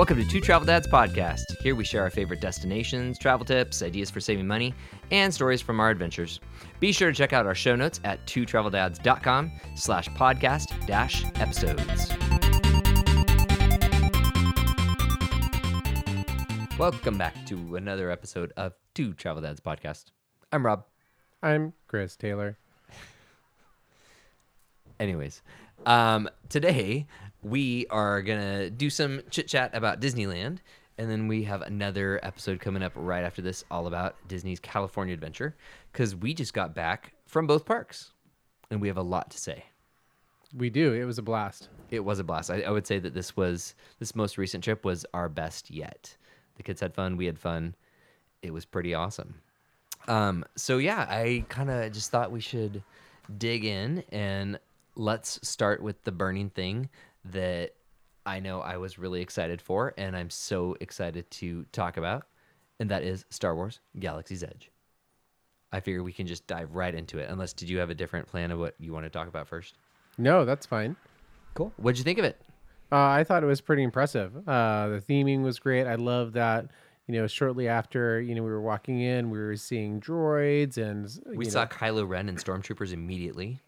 Welcome to Two Travel Dads Podcast. Here we share our favorite destinations, travel tips, ideas for saving money, and stories from our adventures. Be sure to check out our show notes at twotraveldads.com slash podcast dash episodes. Welcome back to another episode of Two Travel Dads Podcast. I'm Rob. I'm Chris Taylor. Anyways, um, today we are gonna do some chit chat about Disneyland, and then we have another episode coming up right after this, all about Disney's California Adventure, because we just got back from both parks, and we have a lot to say. We do. It was a blast. It was a blast. I, I would say that this was this most recent trip was our best yet. The kids had fun. We had fun. It was pretty awesome. Um, so yeah, I kind of just thought we should dig in and let's start with the burning thing that I know I was really excited for, and I'm so excited to talk about, and that is Star Wars Galaxy's Edge. I figure we can just dive right into it. Unless, did you have a different plan of what you want to talk about first? No, that's fine. Cool. What'd you think of it? Uh, I thought it was pretty impressive. Uh, the theming was great. I love that. You know, shortly after you know we were walking in, we were seeing droids, and We saw know, Kylo Ren and stormtroopers immediately.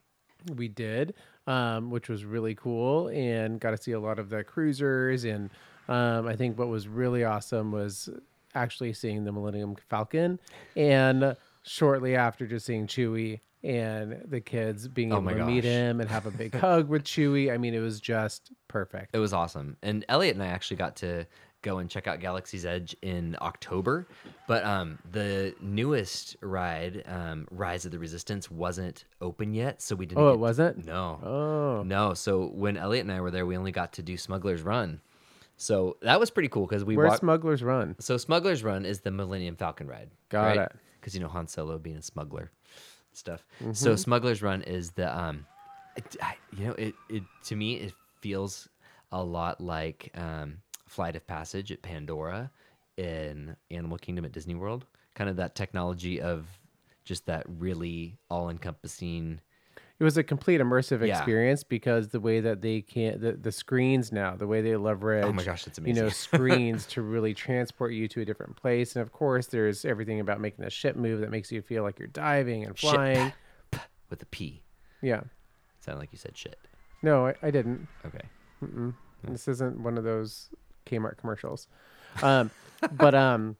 we did, um, which was really cool, and got to see a lot of the cruisers. And um, I think what was really awesome was actually seeing the Millennium Falcon, and shortly after, just seeing Chewie and the kids being Oh able to meet him and have a big hug with Chewie. I mean, it was just perfect. It was awesome. And Elliot and I actually got to go and check out Galaxy's Edge in October. But um, the newest ride, um, Rise of the Resistance, wasn't open yet, so we didn't. Oh, it wasn't? No. Oh, No. So when Elliot and I were there, we only got to do Smuggler's Run. So that was pretty cool because we where's walked. Smuggler's Run? so Smuggler's Run is the Millennium Falcon ride. Got it. Because you know Han Solo being a smuggler, stuff. Mm-hmm. So Smuggler's Run is the um, it, I, you know, it it to me it feels a lot like um, Flight of Passage at Pandora in Animal Kingdom at Disney World. Kind of that technology of just that really all-encompassing. It was a complete immersive Yeah. experience because the way that they can the, the screens now, the way they leverage Oh my gosh, that's amazing. you know, screens to really transport you to a different place. And of course there's everything about making the ship move that makes you feel like you're diving and Ship. flying. With a P. Yeah. Sounded like you said shit. No, I, I didn't. Okay. Mm-mm. This isn't one of those Kmart commercials. Um, but um,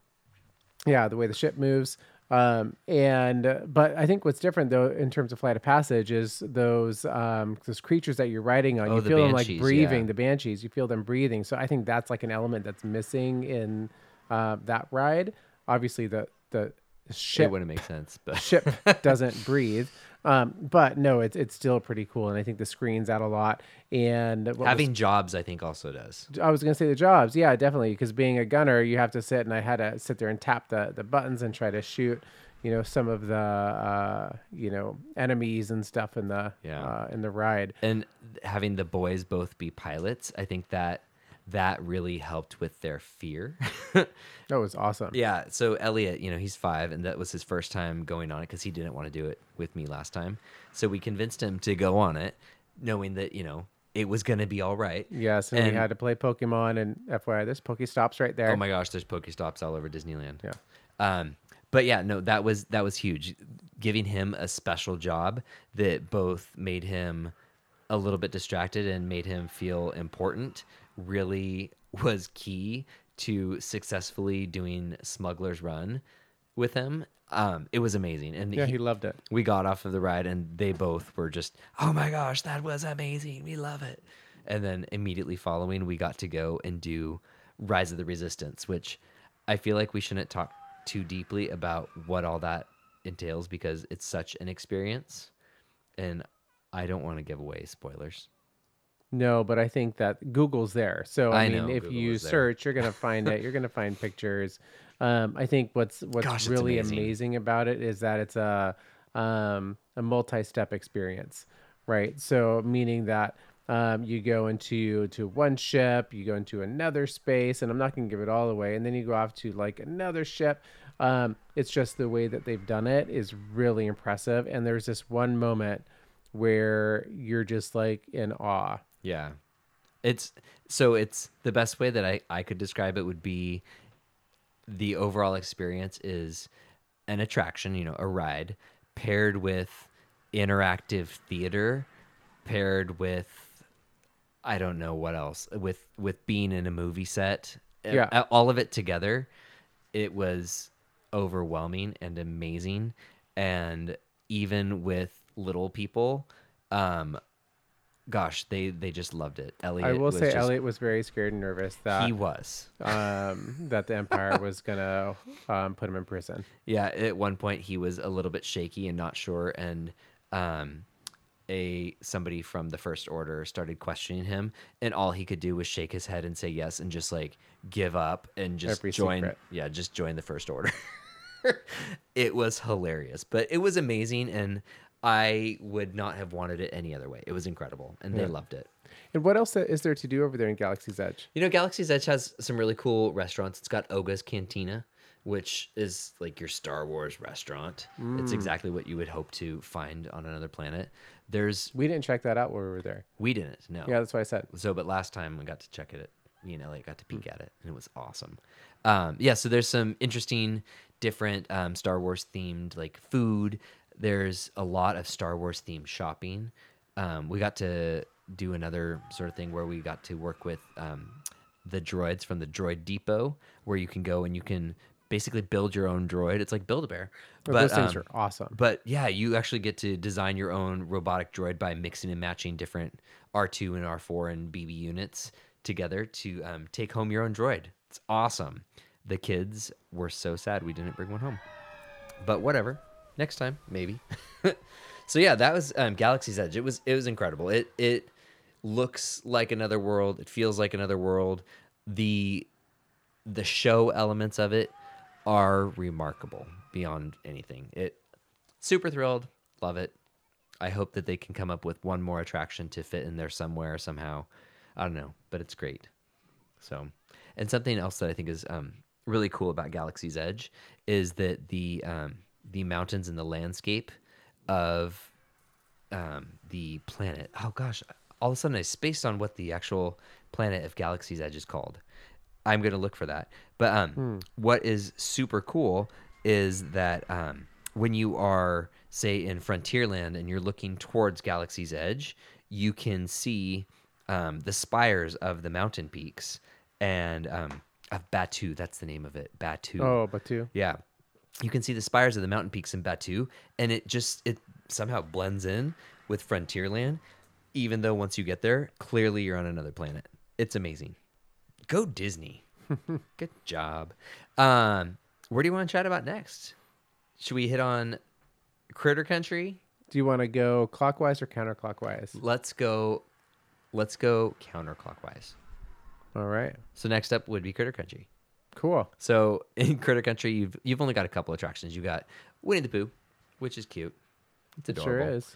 yeah, the way the ship moves. Um, and uh, but I think what's different though in terms of flight of passage is those um, those creatures that you're riding on. Oh, you the feel them like breathing. yeah. The banshees, you feel them breathing. So I think that's like an element that's missing in uh, that ride. Obviously, the the It ship wouldn't make sense, but ship doesn't breathe. Um, but no, it's it's still pretty cool, and I think the screens add a lot. And what was having jobs, I think, also does. I was gonna say the jobs, yeah, definitely. Because being a gunner, you have to sit, and I had to sit there and tap the the buttons and try to shoot, you know, some of the uh, you know enemies and stuff in the Yeah. uh, in the ride. and having the boys both be pilots i think that that really helped with their fear That was awesome. yeah so elliot you know he's five and that was his first time going on it because he didn't want to do it with me last time so we convinced him to go on it knowing that you know it was going to be all right Yes, and, And- we had to play Pokemon, and FYI, there's Pokestops right there. oh my gosh there's pokestops all over disneyland Yeah. um but yeah no that was that was huge giving him a special job that both made him a little bit distracted and made him feel important really was key to successfully doing smuggler's run with him. Um it was amazing. And yeah, he- he loved it. we got off of the ride and they both were just oh my gosh that was amazing. We love it. And then immediately following we got to go and do rise of the resistance which i feel like we shouldn't talk too deeply about what all that entails because it's such an experience and i don't want to give away spoilers No, but I think that Google's there. So I, I mean, know if Google you search, you're gonna find it. You're gonna find pictures. Um, I think what's what's Gosh, really amazing. amazing. about it is that it's a um, a multi-step experience, right? So meaning that um, you go into to one ship, you go into another space, and I'm not gonna give it all away, and then you go off to like another ship. Um, it's just the way that they've done it is really impressive, and there's this one moment where you're just like in awe yeah It's so it's the best way that I I could describe it would be the overall experience is an attraction, you know, a ride paired with interactive theater paired with I don't know what else with with being in a movie set. Yeah. All of it together, it was overwhelming and amazing. And even with little people, um, gosh, they they just loved it. Elliot, I will was say just- Elliot was very scared and nervous that he was. um, that the Empire was gonna um, put him in prison. Yeah, at one point he was a little bit shaky and not sure, and um, a somebody from the First Order started questioning him, and all he could do was shake his head and say yes, and just like give up and just Every join. secret. Yeah, just join the First Order. it was hilarious, but it was amazing, and I would not have wanted it any other way. It was incredible, and they loved it. And what else is there to do over there in Galaxy's Edge? You know, Galaxy's Edge has some really cool restaurants. It's got Oga's Cantina, which is like your Star Wars restaurant. It's exactly what you would hope to find on another planet. There's We didn't check that out while we were there. we didn't no. Yeah, that's what I said. So, but last time we got to check it. You know, Elliot got to peek at it, and it was awesome. Um, yeah, so there's some interesting, different um, Star Wars themed like food. There's a lot of Star Wars themed shopping. Um, we got to do another sort of thing where we got to work with um, the droids from the Droid Depot, where you can go and you can basically build your own droid. It's like Build a Bear, But those things um, are awesome. but yeah, you actually get to design your own robotic droid by mixing and matching different R2 and R4 and BB units together to um, take home your own droid. It's awesome. The kids were so sad we didn't bring one home. But whatever. Next time, maybe. so yeah, that was um, Galaxy's Edge. It was it was incredible. It it looks like another world. It feels like another world. The the show elements of it are remarkable beyond anything. It super thrilled, love it. I hope that they can come up with one more attraction to fit in there somewhere somehow. I don't know, but it's great. So, and something else that I think is um, really cool about Galaxy's Edge is that the um, the mountains and the landscape of um, the planet. Oh gosh, all of a sudden I spaced on what the actual planet of Galaxy's Edge is called. I'm gonna look for that. But um, what is super cool is that um, when you are, say, in Frontierland and you're looking towards Galaxy's Edge, you can see um, the spires of the mountain peaks and um, of Batuu. That's the name of it, Batuu. Oh, too. Yeah. You can see the spires of the mountain peaks in Batuu, and it just it somehow blends in with Frontierland, even though once you get there, clearly you're on another planet. It's amazing. Go Disney. Good job. Um, where do you want to chat about next? Should we hit on Critter Country? Do you want to go clockwise or counterclockwise? Let's go. Let's go counterclockwise. All right. So next up would be Critter Country. Cool. So in Critter Country, you've you've only got a couple attractions. You got Winnie the Pooh, which is cute. It's It adorable. sure is.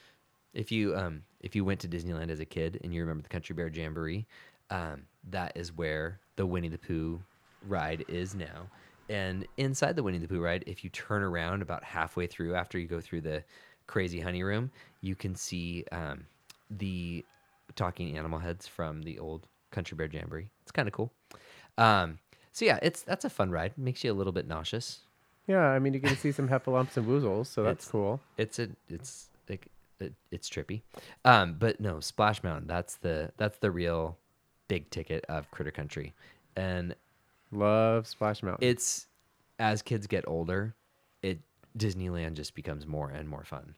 If you um if you went to Disneyland as a kid and you remember the Country Bear Jamboree, um, that is where the Winnie the Pooh ride is now. And inside the Winnie the Pooh ride, if you turn around about halfway through after you go through the crazy honey room, you can see um, the talking animal heads from the old Country Bear Jamboree. It's kind of cool. Um, so yeah, it's that's a fun ride. Makes you a little bit nauseous. Yeah, I mean, you get to see some heffalumps and woozles, so that's It's- cool. it's a it's like it, it's trippy um but no splash mountain that's the that's the real big ticket of critter country and Love Splash Mountain. it's as kids get older it disneyland just becomes more and more fun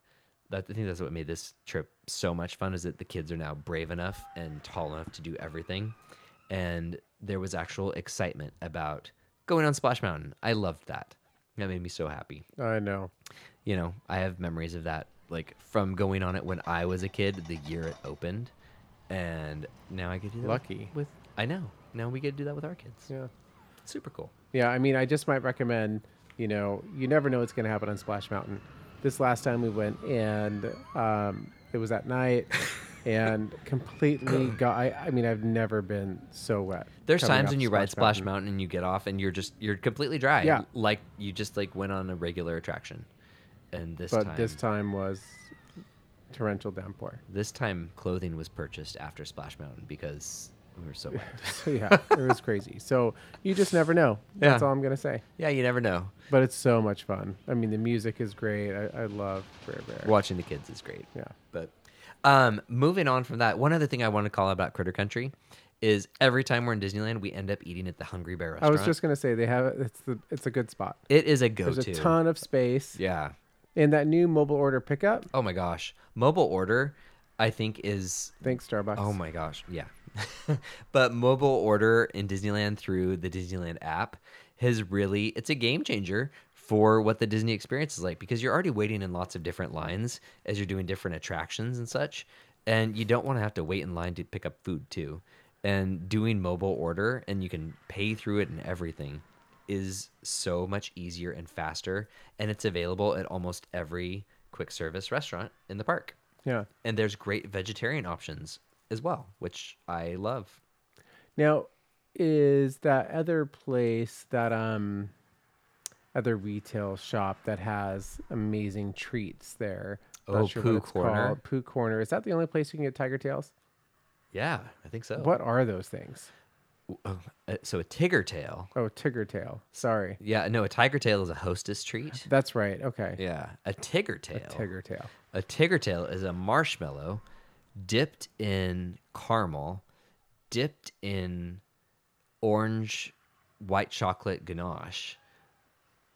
that i think that's what made this trip so much fun is that the kids are now brave enough and tall enough to do everything and there was actual excitement about going on splash mountain i loved that that made me so happy I know. you know, I have memories of that, like from going on it when I was a kid, the year it opened, and now I get to do that Lucky. with. I know. Now we get to do that with our kids. Yeah. Super cool. Yeah, I mean, I just might recommend, you know, you never know what's going to happen on Splash Mountain. This last time we went, and um, it was at night, and completely got. I, I mean, I've never been so wet. There's times when you ride Splash Mountain. and you get off and you're just you're completely dry. Yeah. Like you just like went on a regular attraction, and this but time this time was torrential downpour. this time clothing was purchased after Splash Mountain because we were so wild. So yeah, it was crazy. So you just never know. That's Yeah. all I'm gonna say. yeah, you never know. But it's so much fun. I mean, the music is great. I, I love Bear. Watching the kids is great. Yeah. But um, moving on from that, one other thing I want to call out about Critter Country is every time we're in Disneyland, we end up eating at the Hungry Bear restaurant. I restaurant. was just gonna say they have it's the it's a good spot. it is a go-to. There's a ton of space. Yeah. And that new mobile order pickup. Oh my gosh, mobile order, I think is Thanks, Starbucks. oh my gosh, yeah. but mobile order in Disneyland through the Disneyland app has really it's a game changer for what the Disney experience is like because you're already waiting in lots of different lines as you're doing different attractions and such and you don't want to have to wait in line to pick up food too. And doing mobile order and you can pay through it and everything is so much easier and faster and it's available at almost every quick service restaurant in the park Yeah. and there's great vegetarian options as well, which I love. Now, is that other place that um other retail shop that has amazing treats there? Oh, Not sure Pooh Corner? called. Pooh Corner. Is that the only place you can get tiger tails? Yeah, I think so. What are those things? Oh, uh, so a tiger tail. Oh, tiger tail. Sorry. Yeah, no, a tiger tail is a hostess treat. That's right. Okay. Yeah, a tiger tail. Tiger tail. A tiger tail is a marshmallow dipped in caramel, dipped in orange white chocolate ganache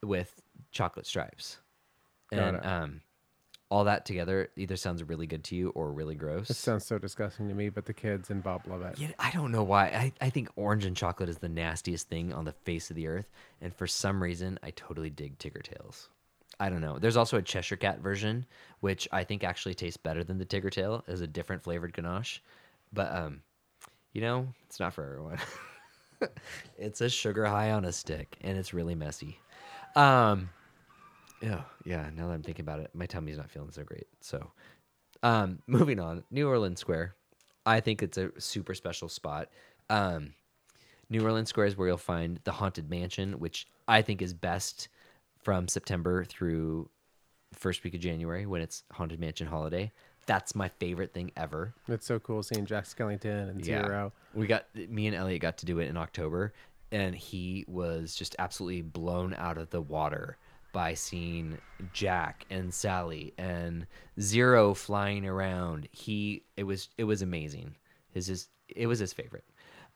with chocolate stripes. Got And it. um all that together either sounds really good to you or really gross. It sounds so disgusting to me, but the kids and Bob love it. Yeah, I don't know why. I, I think orange and chocolate is the nastiest thing on the face of the earth. And for some reason, I totally dig Tigger Tails. I don't know. There's also a Cheshire Cat version, which I think actually tastes better than the Tigger Tail as a different flavored ganache. But, um, you know, it's not for everyone. it's a sugar high on a stick, and it's really messy. Um, yeah, yeah. Now that I'm thinking about it, my tummy's not feeling so great. So, um, moving on, New Orleans Square. I think it's a super special spot. Um, New Orleans Square is where you'll find the Haunted Mansion, which I think is best from September through first week of January when it's Haunted Mansion holiday. That's my favorite thing ever. It's so cool seeing Jack Skellington and Zero. We got me and Elliot got to do it in October, and he was just absolutely blown out of the water by seeing Jack and Sally and Zero flying around. He it was it was amazing. His is it was his favorite.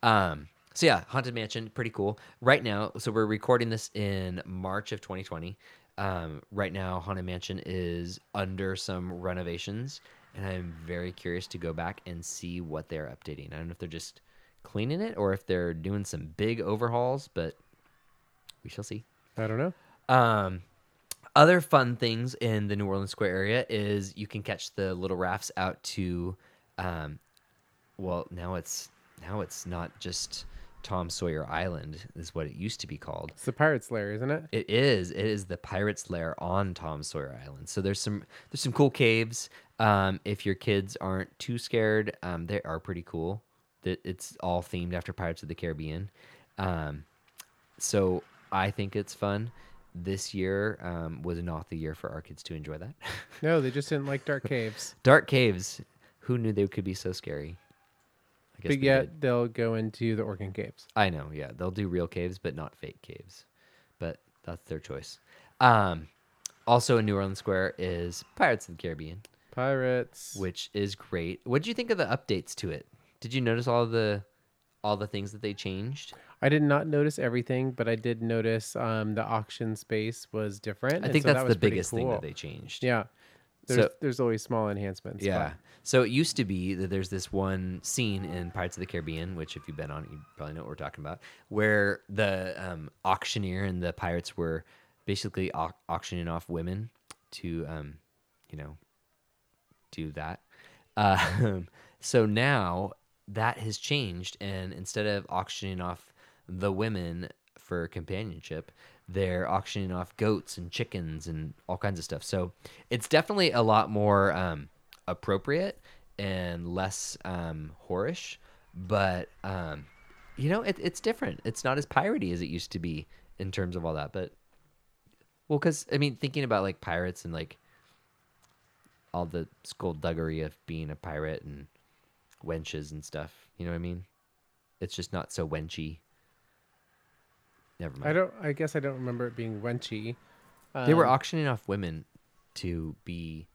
Um so yeah, Haunted Mansion, pretty cool. Right now, so we're recording this in March of 2020. Um, right now, Haunted Mansion is under some renovations, and I'm very curious to go back and see what they're updating. I don't know if they're just cleaning it or if they're doing some big overhauls, but we shall see. I don't know. Um, other fun things in the New Orleans Square area is you can catch the little rafts out to, um, well, now it's now it's not just Tom Sawyer Island is what it used to be called. It's the Pirate's Lair, isn't it? It is. It is the Pirates Lair on Tom Sawyer Island. So there's some there's some cool caves. Um, if your kids aren't too scared, um, they are pretty cool. That it's all themed after Pirates of the Caribbean. Um, so I think it's fun. This year um, was not the year for our kids to enjoy that. No, they just didn't like dark caves. Dark caves. Who knew they could be so scary? I but yet did. they'll go into the Oregon caves. I know, yeah. They'll do real caves, but not fake caves. But that's their choice. Um, also in New Orleans Square is Pirates of the Caribbean, Pirates. which is great. What did you think of the updates to it? Did you notice all the all the things that they changed? I did not notice everything, but I did notice um, the auction space was different. I think so that that's was the biggest thing that they changed. Yeah. There's So- there's always small enhancements. but- Yeah. So it used to be that there's this one scene in Pirates of the Caribbean, which if you've been on it, you probably know what we're talking about, where the um, auctioneer and the pirates were basically au- auctioning off women to, um, you know, do that. Uh, so now that has changed, and instead of auctioning off the women for companionship, they're auctioning off goats and chickens and all kinds of stuff. So it's definitely a lot more um, appropriate and less um, whorish, but um, you know, it, it's different. It's not as piratey as it used to be in terms of all that. But well, because I mean, thinking about like pirates and like all the skullduggery of being a pirate and wenches and stuff. You know what I mean? It's just not so wenchy. Never mind. I don't. I guess I don't remember it being wenchy. they were Um, auctioning off women to be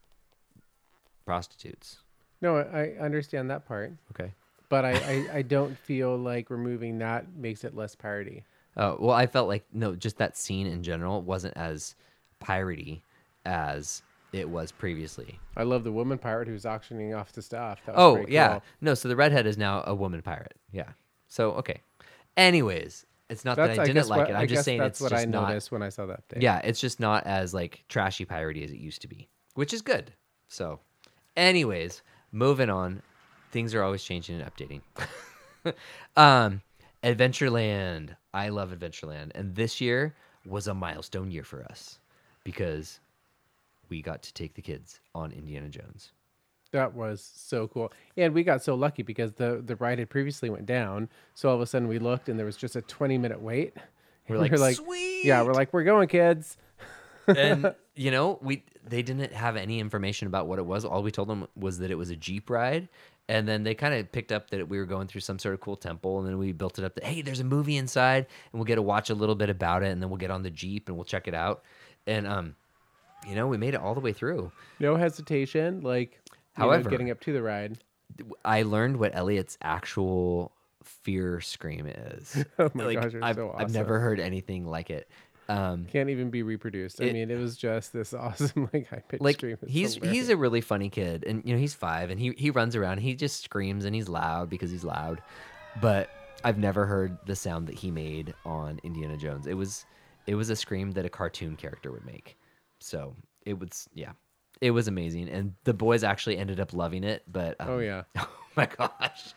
prostitutes. No, I I understand that part, Okay. but I, I I don't feel like removing that makes it less parody. Oh well, I felt like no, just that scene in general wasn't as piratey as it was previously. I love the woman pirate who's auctioning off the stuff. Was Oh yeah, cool. no. So the redhead is now a woman pirate. Yeah. So okay. Anyways, it's not That's that I didn't like what, it. I I'm just guess saying that's it's what just I not. noticed when I saw that. Update. Yeah, it's just not as like trashy piratey as it used to be, which is good. So, anyways, moving on. Things are always changing and updating. um, Adventureland. I love Adventureland, and this year was a milestone year for us because we got to take the kids on Indiana Jones. That was so cool. And we got so lucky because the the ride had previously went down. So all of a sudden we looked and there was just a 20 minute wait. We're And like, Yeah, we're like, we're going, kids. and you know we they didn't have any information about what it was all we told them was that it was a jeep ride and then they kind of picked up that we were going through some sort of cool temple and then we built it up that hey there's a movie inside and we'll get to watch a little bit about it and then we'll get on the jeep and we'll check it out and um you know we made it all the way through No hesitation. Like, you know, However- getting up to the ride. i learned what elliot's actual fear scream is Oh my gosh, you're I've, so I've never heard anything like it um Can't even be reproduced. I mean, it was just this awesome, like, high pitched like scream. It's he's hilarious. he's a really funny kid and you know he's five and he he runs around he just screams and he's loud because he's loud but i've never heard the sound that he made on indiana jones it was it was a scream that a cartoon character would make so it was yeah it was amazing. And the boys actually ended up loving it but um, Oh, yeah. oh my gosh.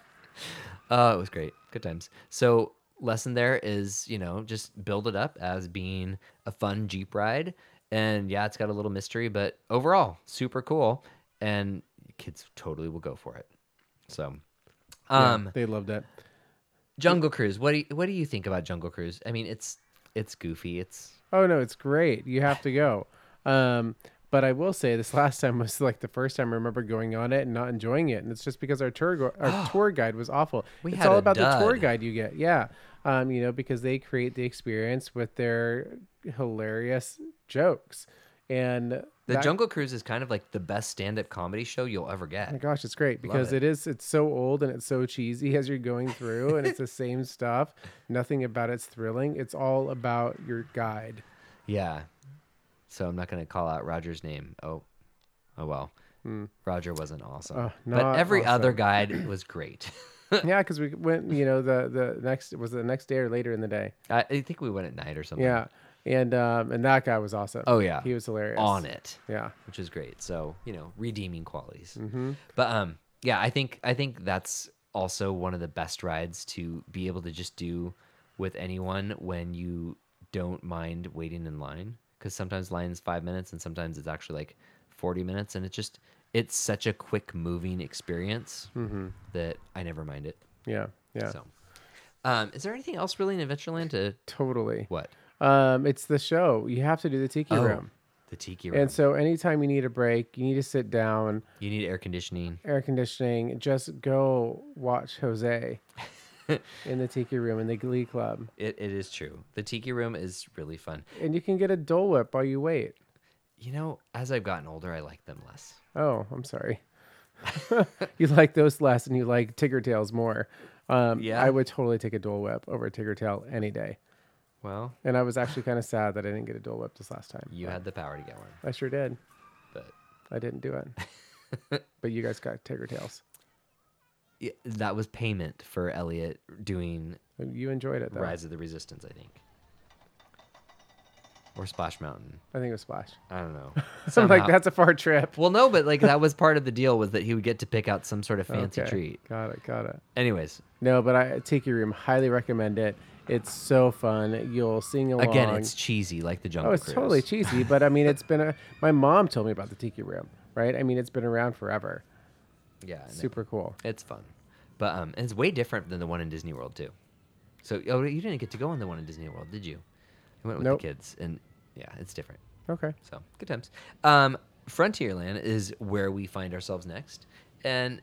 Oh it was great. Good times. So lesson there is you know just build it up as being a fun jeep ride. And yeah it's got a little mystery but overall super cool. And kids totally will go for it. So Yeah, um they loved it. jungle cruise what do you, what do you think about jungle cruise? I mean it's it's goofy. It's Oh no, it's great. You have to go. Um, but I will say this last time was like the first time I remember going on it and not enjoying it, and it's just because our tour go- our tour guide was awful. We it's had all a about the tour guide you get, yeah. Um, you know, because they create the experience with their hilarious jokes, and the that- jungle cruise is kind of like the best stand-up comedy show you'll ever Oh my gosh, it's great because it. it is. It's so old and it's so cheesy as you're going through, and it's the same stuff. Nothing about it's thrilling. It's all about your guide. yeah so i'm not going to call out roger's name oh oh well roger wasn't awesome Oh, but every other awesome. guide was great yeah, because we went. You know, the the next was the next day or later in the day. I, I think we went at night or something Yeah, and um, and that guy was awesome. Oh, yeah. he was hilarious on it Yeah, which is great. So you know, redeeming qualities. Mm-hmm. But um, yeah, I think I think that's also one of the best rides to be able to just do with anyone when you don't mind waiting in line because sometimes line's five minutes and sometimes it's actually like forty minutes, and it's just it's such a quick moving experience that I never mind it. yeah, Mm-hmm. yeah, So, um, is there anything else really in Adventureland to totally. what? Um, it's the show. You have to do the tiki Oh, room, the tiki room. and so anytime you need a break, you need to sit down, you need air conditioning. air conditioning. Just go watch Jose in the tiki room in the Glee Club, It, it is true. The tiki room is really fun. and you can get a Dole Whip while you wait. You know, as I've gotten older, I like them less. Oh, I'm sorry. you like those less, and you like Tigger Tails more. Um, Yeah. I would totally take a Dole Whip over a Tigger Tail any day. Well, And I was actually kind of sad that I didn't get a Dole Whip this last time. you had the power to get one, I sure did. but I didn't do it. but you guys got Tigger Tails. That was payment for Elliot doing You enjoyed it though. Rise of the Resistance, I think, or Splash Mountain. I think it was Splash. I don't know. I'm Somehow- like, that's a far trip. well, no, but like that was part of the deal was that he would get to pick out some sort of fancy Okay, treat. Got it. Got it. Anyways, No, but I Tiki Room highly recommend it. It's so fun. You'll sing along. again, it's cheesy like the Jungle Oh, it's Cruise. totally cheesy, but I mean, it's been a. My mom told me about the Tiki Room, right? I mean, it's been around forever. Yeah, I. Super cool. It's fun, but um, and it's way different than the one in Disney World too. So, oh, you didn't get to go on the one in Disney World, did you? You went with Nope. the kids, and yeah, it's different. Okay. So good times. Um, Frontierland is where we find ourselves next, and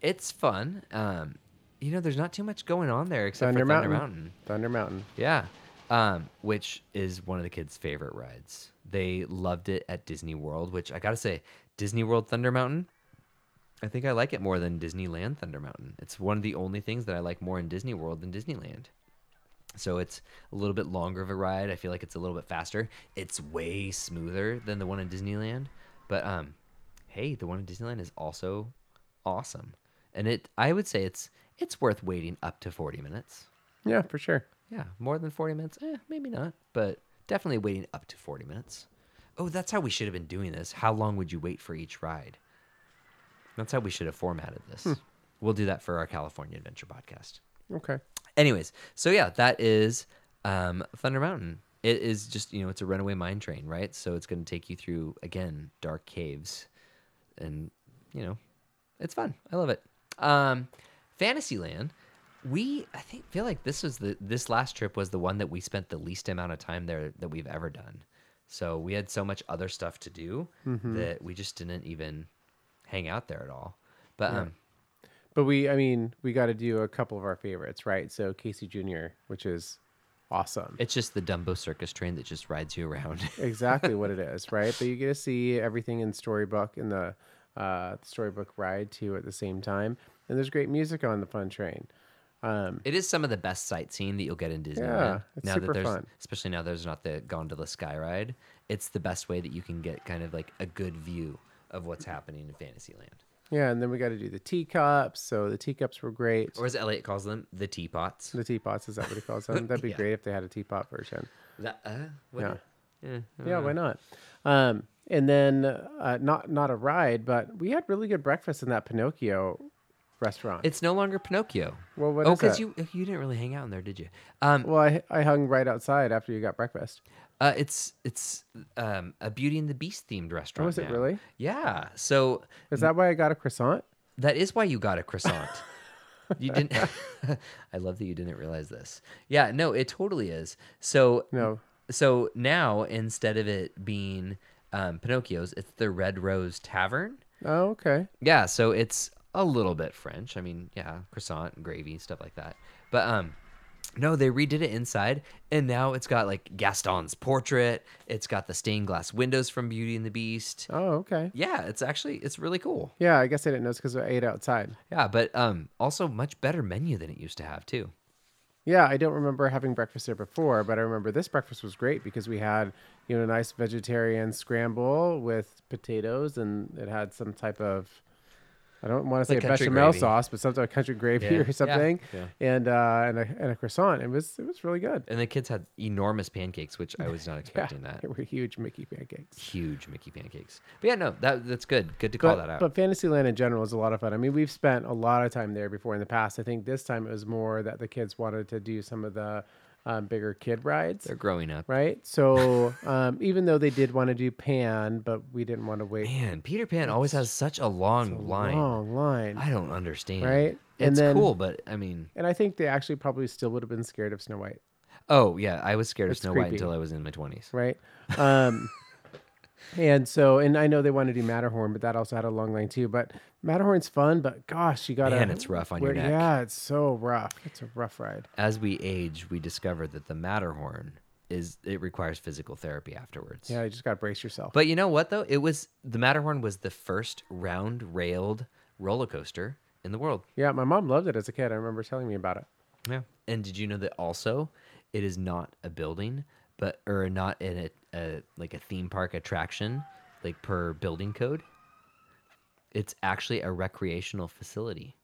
it's fun. Um, you know, there's not too much going on there except Thunder for Thunder Mountain. Mountain. Thunder Mountain. Yeah. Um, which is one of the kids' favorite rides. They loved it at Disney World, which I gotta say, Disney World Thunder Mountain, I think I like it more than Disneyland Thunder Mountain. It's one of the only things that I like more in Disney World than Disneyland. So it's a little bit longer of a ride. I feel like it's a little bit faster. It's way smoother than the one in Disneyland. But um, hey, the one in Disneyland is also awesome. And it I would say it's it's worth waiting up to 40 minutes. Yeah, for sure. Yeah, more than 40 minutes? Eh, maybe not, but definitely waiting up to 40 minutes. Oh, that's how we should have been doing this. How long would you wait for each ride? That's how we should have formatted this. We'll do that for our California Adventure podcast. Okay. Anyways, so yeah, that is um, Thunder Mountain. It is just, you know, it's a runaway mine train, right? So it's going to take you through, again, dark caves. And, you know, it's fun. I love it. Um, Fantasyland, we, I think, feel like this was the, this last trip was the one that we spent the least amount of time there that we've ever done. So we had so much other stuff to do that we just didn't even hang out there at all. But, um, But we, I mean, we got to do a couple of our favorites, right? So Casey Jr., which is awesome. it's just the Dumbo circus train that just rides you around. exactly what it is, right? But you get to see everything in Storybook in the uh, Storybook ride too at the same time, and there's great music on the fun train. Um, It is some of the best sightseeing that you'll get in Disneyland. Yeah, it's now super that there's, fun. especially now there's not the gondola sky ride. It's the best way that you can get kind of like a good view of what's happening in Fantasyland. yeah, and then we got to do the teacups. So the teacups were great. Or as Elliot calls them, the teapots. The teapots is that what he calls them? That'd be Yeah. great if they had a teapot version. That, uh, what- Yeah. yeah, Yeah, why not? Um, and then uh, not not a ride, but we had really good breakfast in that Pinocchio restaurant. It's no longer Pinocchio. well, what oh, is that? you you didn't really hang out in there, did you? Um, Well, I, I hung right outside after you got breakfast. Uh, it's it's um, a Beauty and the Beast themed restaurant. Oh, is it now. really? Yeah. So Is that why I got a croissant? That is why you got a croissant. you didn't. I love that you didn't realize this. Yeah, no, it totally is. So No. So now instead of it being um, Pinocchio's, it's the Red Rose Tavern. Oh, okay. Yeah, so it's a little bit French. I mean, yeah, croissant and gravy stuff like that. But um, no, they redid it inside, and now it's got like Gaston's portrait. It's got the stained glass windows from Beauty and the Beast. Oh, okay. Yeah, it's actually it's really cool. Yeah, I guess I didn't know because I ate outside. Yeah, but um, also much better menu than it used to have too. Yeah, I don't remember having breakfast there before, but I remember this breakfast was great because we had, you know, a nice vegetarian scramble with potatoes and it had some type of I don't want to say Like a bechamel gravy. sauce, but something country gravy Yeah, yeah, or something. yeah. And uh and a, and a croissant. It was it was really good. And the kids had enormous pancakes, which I was not Yeah, expecting that. they were huge Mickey pancakes. Huge Mickey pancakes. But yeah, no, that that's good. Good to call But, that out. but Fantasyland in general is a lot of fun. I mean, we've spent a lot of time there before in the past. I think this time it was more that the kids wanted to do some of the um, bigger kid rides. They're growing up. right? So um, even though they did want to do Pan, but we didn't want to wait Man, Peter Pan always has such a long a line. long line, I don't understand. right? It's and then, cool, but I mean, and I think they actually probably still would have been scared of Snow White, oh yeah, I was scared of Snow White until I was in my twenties. right? Um, and so, and I know they want to do Matterhorn, but that also had a long line too. But Matterhorn's fun, but gosh, you gotta. Man, it's rough on your neck. Yeah, it's so rough. It's a rough ride. As we age, we discover that the Matterhorn is it requires physical therapy afterwards. Yeah, you just gotta brace yourself. But you know what though? It was the Matterhorn was the first round railed roller coaster in the world. yeah, my mom loved it as a kid. I remember telling me about it. Yeah. And did you know that also it is not a building, but or not in a, a like a theme park attraction, like per building code. It's actually a recreational facility.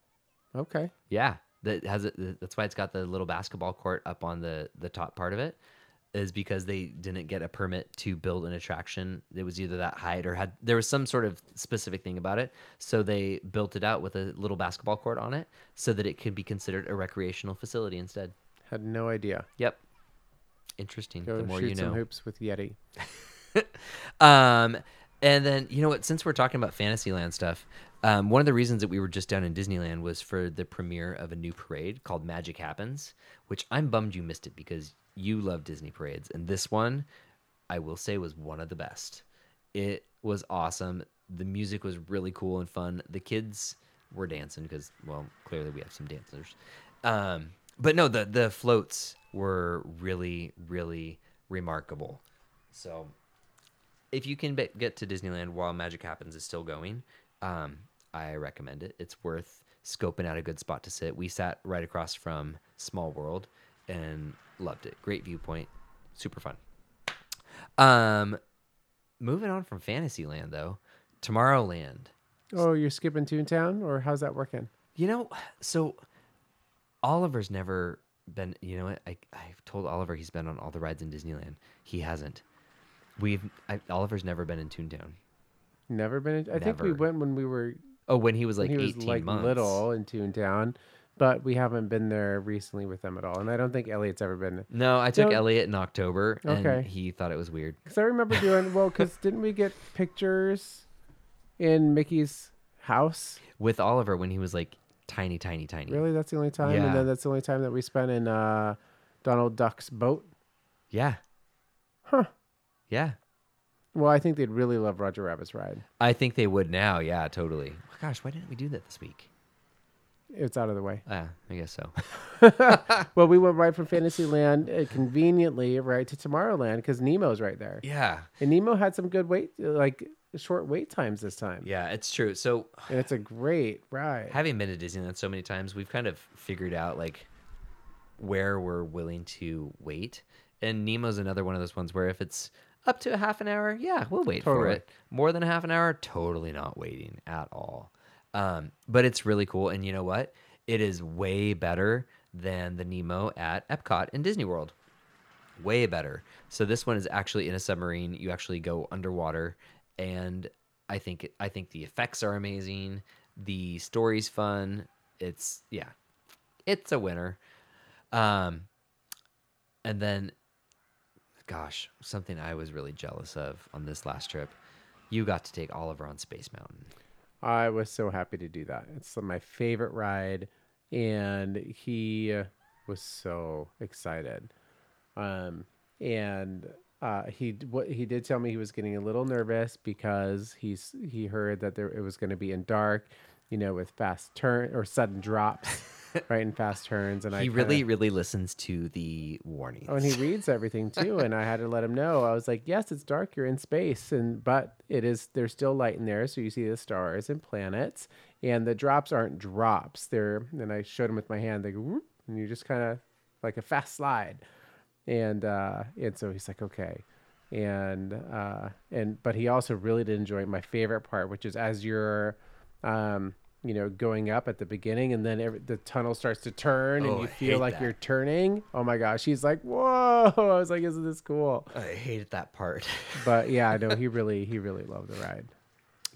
Okay. Yeah, that has it. That's why it's got the little basketball court up on the the top part of it, is because they didn't get a permit to build an attraction. It was either that height or had there was some sort of specific thing about it. So they built it out with a little basketball court on it, so that it could be considered a recreational facility instead. Had no idea. Yep. Interesting. Go the more shoot you some hoops with Yeti. Um, and then you know what? Since we're talking about Fantasyland stuff, um, one of the reasons that we were just down in Disneyland was for the premiere of a new parade called Magic Happens, which I'm bummed you missed it because you love Disney parades, and this one, I will say, was one of the best. It was awesome. The music was really cool and fun. The kids we're dancing because well, clearly we have some dancers. Um, but no, the the floats were really really remarkable. So if you can be- get to Disneyland while Magic Happens is still going, um, I recommend it. It's worth scoping out a good spot to sit. We sat right across from Small World and loved it. Great viewpoint, super fun. Um, moving on from Fantasyland though, Tomorrowland. Oh, you're skipping Toontown, or how's that working? You know, so Oliver's never been. You know what? I I've told Oliver he's been on all the rides in Disneyland. He hasn't. We've I, Oliver's never been in Toontown. Never been. In, I think we Never. went when we were Oh, when he was like when he was eighteen like months. little in Toontown, but we haven't been there recently with them at all. And I don't think Elliot's ever been. No, I took No. Elliot in October, and Okay. he thought it was weird. Because I remember doing well. Because didn't we get pictures in Mickey's house? with Oliver when he was like tiny, tiny, tiny. Really, that's the only time. Yeah. And then that's the only time that we spent in uh, Donald Duck's boat. Yeah. Huh. Yeah. Well, I think they'd really love Roger Rabbit's ride. I think they would now. Yeah, totally. Gosh, why didn't we do that this week? It's out of the way. Ah, I guess so. Well, we went right from Fantasyland uh, conveniently right to Tomorrowland because Nemo's right there. yeah. And Nemo had some good wait, like short wait times this time. Yeah, it's true. So And it's a great ride. having been to Disneyland so many times, we've kind of figured out like where we're willing to wait. And Nemo's another one of those ones where if it's up to a half an hour, yeah, we'll wait for it. More than a half an hour, totally not waiting at all. Um, but it's really cool. And you know what? It is way better than the Nemo at Epcot in Disney World. Way better. So this one is actually in a submarine. You actually go underwater, and I think I think the effects are amazing. The story's fun. It's yeah, it's a winner. Um, and then, gosh, something I was really jealous of on this last trip. You got to take Oliver on Space Mountain. I was so happy to do that. It's my favorite ride, and he was so excited. Um, and uh, he what he did tell me he was getting a little nervous because he's he heard that there it was going to be in dark, you know, with fast turn or sudden drops, right, and fast turns. And I he kinda- really, really listens to the warnings. Oh, and he reads everything too, and I had to let him know. I was like, "Yes, it's dark. You're in space, and but it is. There's still light in there, so you see the stars and planets, and the drops aren't drops. They're." And I showed him with my hand. They go, "Whoop," and you just kind of like a fast slide, and uh, and so he's like, "Okay." And uh, and but he also really did enjoy my favorite part, which is as you're, um, you know, going up at the beginning, and then every, the tunnel starts to turn, and Oh, you I feel like that. you're turning. Oh my gosh, he's like, whoa! I was like, isn't this cool? I hated that part. But yeah, no, he really, he really loved the ride.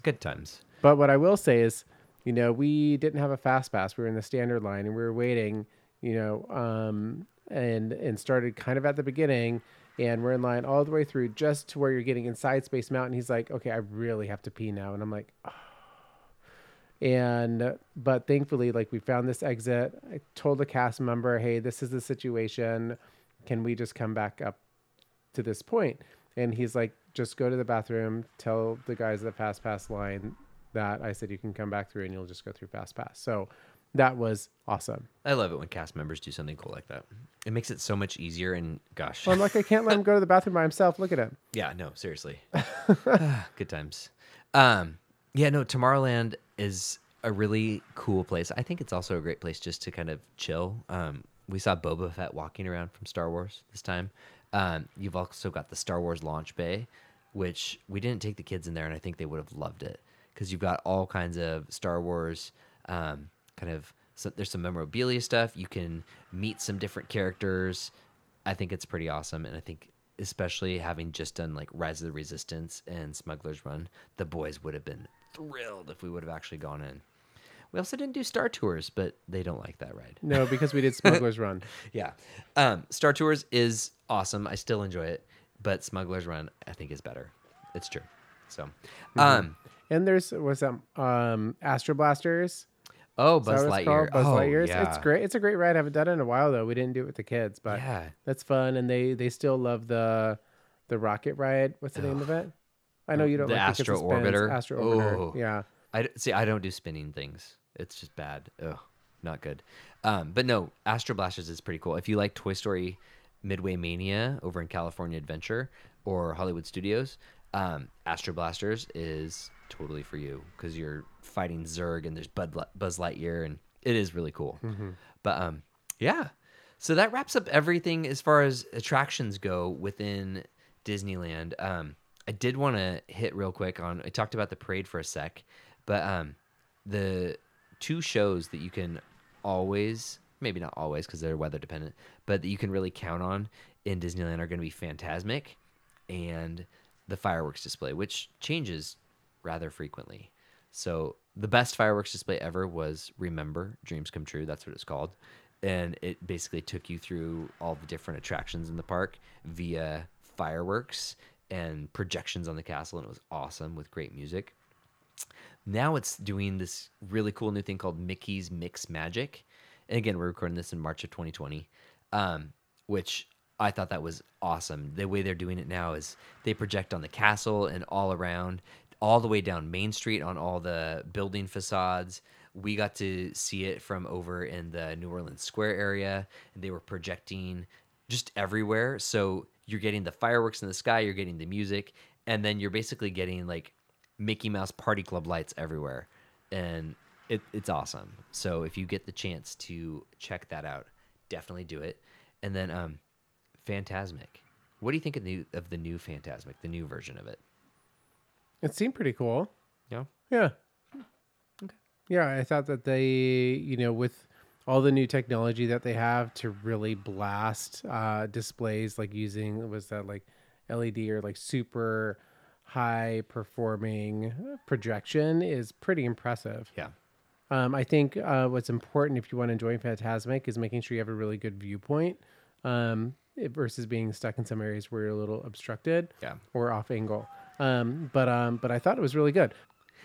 Good times. But what I will say is, you know, we didn't have a fast pass. We were in the standard line, and we were waiting, you know, um, and and started kind of at the beginning, and we're in line all the way through just to where you're getting inside Space Mountain. He's like, okay, I really have to pee now, and I'm like. "Oh." And but thankfully, like we found this exit. I told a cast member, "Hey, this is the situation. Can we just come back up to this point?" And he's like, "Just go to the bathroom. Tell the guys at the Fast Pass line that I said you can come back through, and you'll just go through Fast Pass." So that was awesome. I love it when cast members do something cool like that. It makes it so much easier. And gosh, Well, I'm like, I can't let him go to the bathroom by himself. Look at him. Yeah, no, seriously. Good times. Um, yeah, no, Tomorrowland is a really cool place. I think it's also a great place just to kind of chill. Um, we saw Boba Fett walking around from Star Wars this time. Um, you've also got the Star Wars launch bay, which we didn't take the kids in there, and I think they would have loved it because you've got all kinds of Star Wars um, kind of. So there's some memorabilia stuff. You can meet some different characters. I think it's pretty awesome, and I think especially having just done like Rise of the Resistance and Smuggler's Run, the boys would have been thrilled if we would have actually gone in. We also didn't do Star Tours, but they don't like that ride. No, because we did Smuggler's Run. Yeah, um, Star Tours is awesome. I still enjoy it, but Smuggler's Run I think is better. It's true. So, um, And there's what's that? Um, Astro Blasters. Oh, Buzz it's Lightyear. Buzz oh, Lightyears. yeah. It's great. It's a great ride. I haven't done it in a while though. We didn't do it with the kids, but Yeah. that's fun. And they they still love the the rocket ride. What's the name of it? I know you don't The like Astro because it spins. Orbiter? Astro Orbiter. Oh. Yeah. I see. I don't do spinning things. It's just bad. Ugh, not good. Um, but no, Astro Blasters is pretty cool. If you like Toy Story Midway Mania over in California Adventure or Hollywood Studios, um, Astro Blasters is totally for you because you're fighting Zurg and there's Bud, Buzz Lightyear and it is really cool. But um, yeah, so that wraps up everything as far as attractions go within Disneyland. Um, I did want to hit real quick on. I talked about the parade for a sec, but um, the two shows that you can always, maybe not always because they're weather dependent, but that you can really count on in Disneyland are going to be Fantasmic and the fireworks display, which changes rather frequently. So the best fireworks display ever was Remember Dreams Come True. That's what it's called, and it basically took you through all the different attractions in the park via fireworks and projections on the castle, and it was awesome with great music. Now it's doing this really cool new thing called Mickey's Mix Magic. And again, we're recording this in March of 2020, um, which I thought that was awesome. The way they're doing it now is they project on the castle and all around, all the way down Main Street on all the building facades. We got to see it from over in the New Orleans Square area, and they were projecting just everywhere. So you're getting the fireworks in the sky, you're getting the music, and then you're basically getting like Mickey Mouse Party Club lights everywhere, and it, it's awesome. So if you get the chance to check that out, definitely do it. And then um, Fantasmic. What do you think of the of the new Fantasmic, the new version of it? It seemed pretty cool. Yeah. Yeah. Yeah, I thought that they, you know, with all the new technology that they have to really blast uh, displays, like using was that like LED or like super high performing projection, is pretty impressive. Yeah. Um, I think uh, what's important if you want to enjoy Fantasmic is making sure you have a really good viewpoint um, versus being stuck in some areas where you're a little obstructed Yeah. or off angle. Um, but um, but I thought it was really good.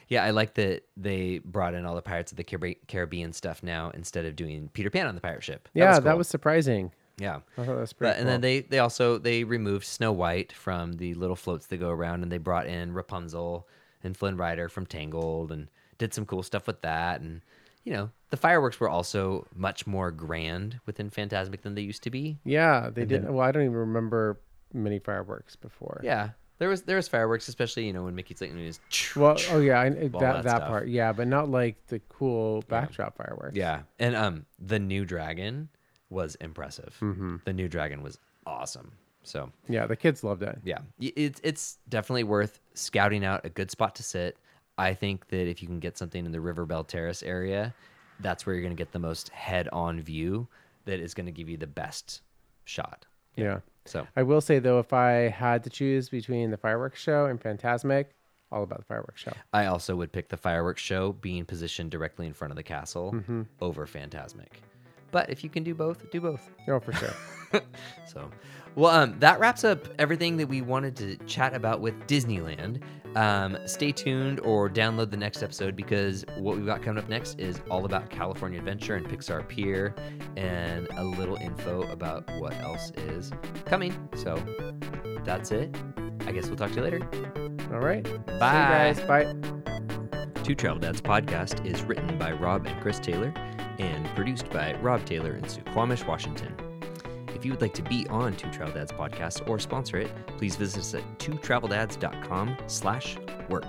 Yeah, I like that they brought in all the Pirates of the Caribbean stuff now instead of doing Peter Pan on the pirate ship. yeah, that cool. was surprising. yeah. I thought that was pretty But, and then they they also they removed Snow White from the little floats that go around, and they brought in Rapunzel and Flynn Rider from Tangled, and did some cool stuff with that. And you know, the fireworks were also much more grand within Fantasmic than they used to be. Yeah, they And did. then- well, I don't even remember many fireworks before. Yeah, there was there was fireworks, especially you know when Mickey's like was Well, oh yeah, I, that that that, part. Yeah, but not like the cool backdrop fireworks. yeah, and um the new dragon was impressive. Mm-hmm. The new dragon was awesome. So Yeah, the kids loved it. yeah, it's it's definitely worth scouting out a good spot to sit. I think that if you can get something in the River Belle Terrace area, that's where you're going to get the most head-on view that is going to give you the best shot. Yeah. So I will say though, if I had to choose between the fireworks show and Fantasmic, all about the fireworks show. I also would pick the fireworks show being positioned directly in front of the castle Mm-hmm. over Phantasmic. But if you can do both, do both. Oh, for sure. So, well, um, that wraps up everything that we wanted to chat about with Disneyland. Um, stay tuned or download the next episode because what we've got coming up next is all about California Adventure and Pixar Pier and a little info about what else is coming. So, that's it. I guess we'll talk to you later. all right. See you Bye. guys. Bye. Two Travel Dads podcast is written by Rob and Chris Taylor and produced by Rob Taylor in Suquamish, Washington. If you would like to be on Two Travel Dads podcast or sponsor it, please visit us at twotraveldads.com slash work.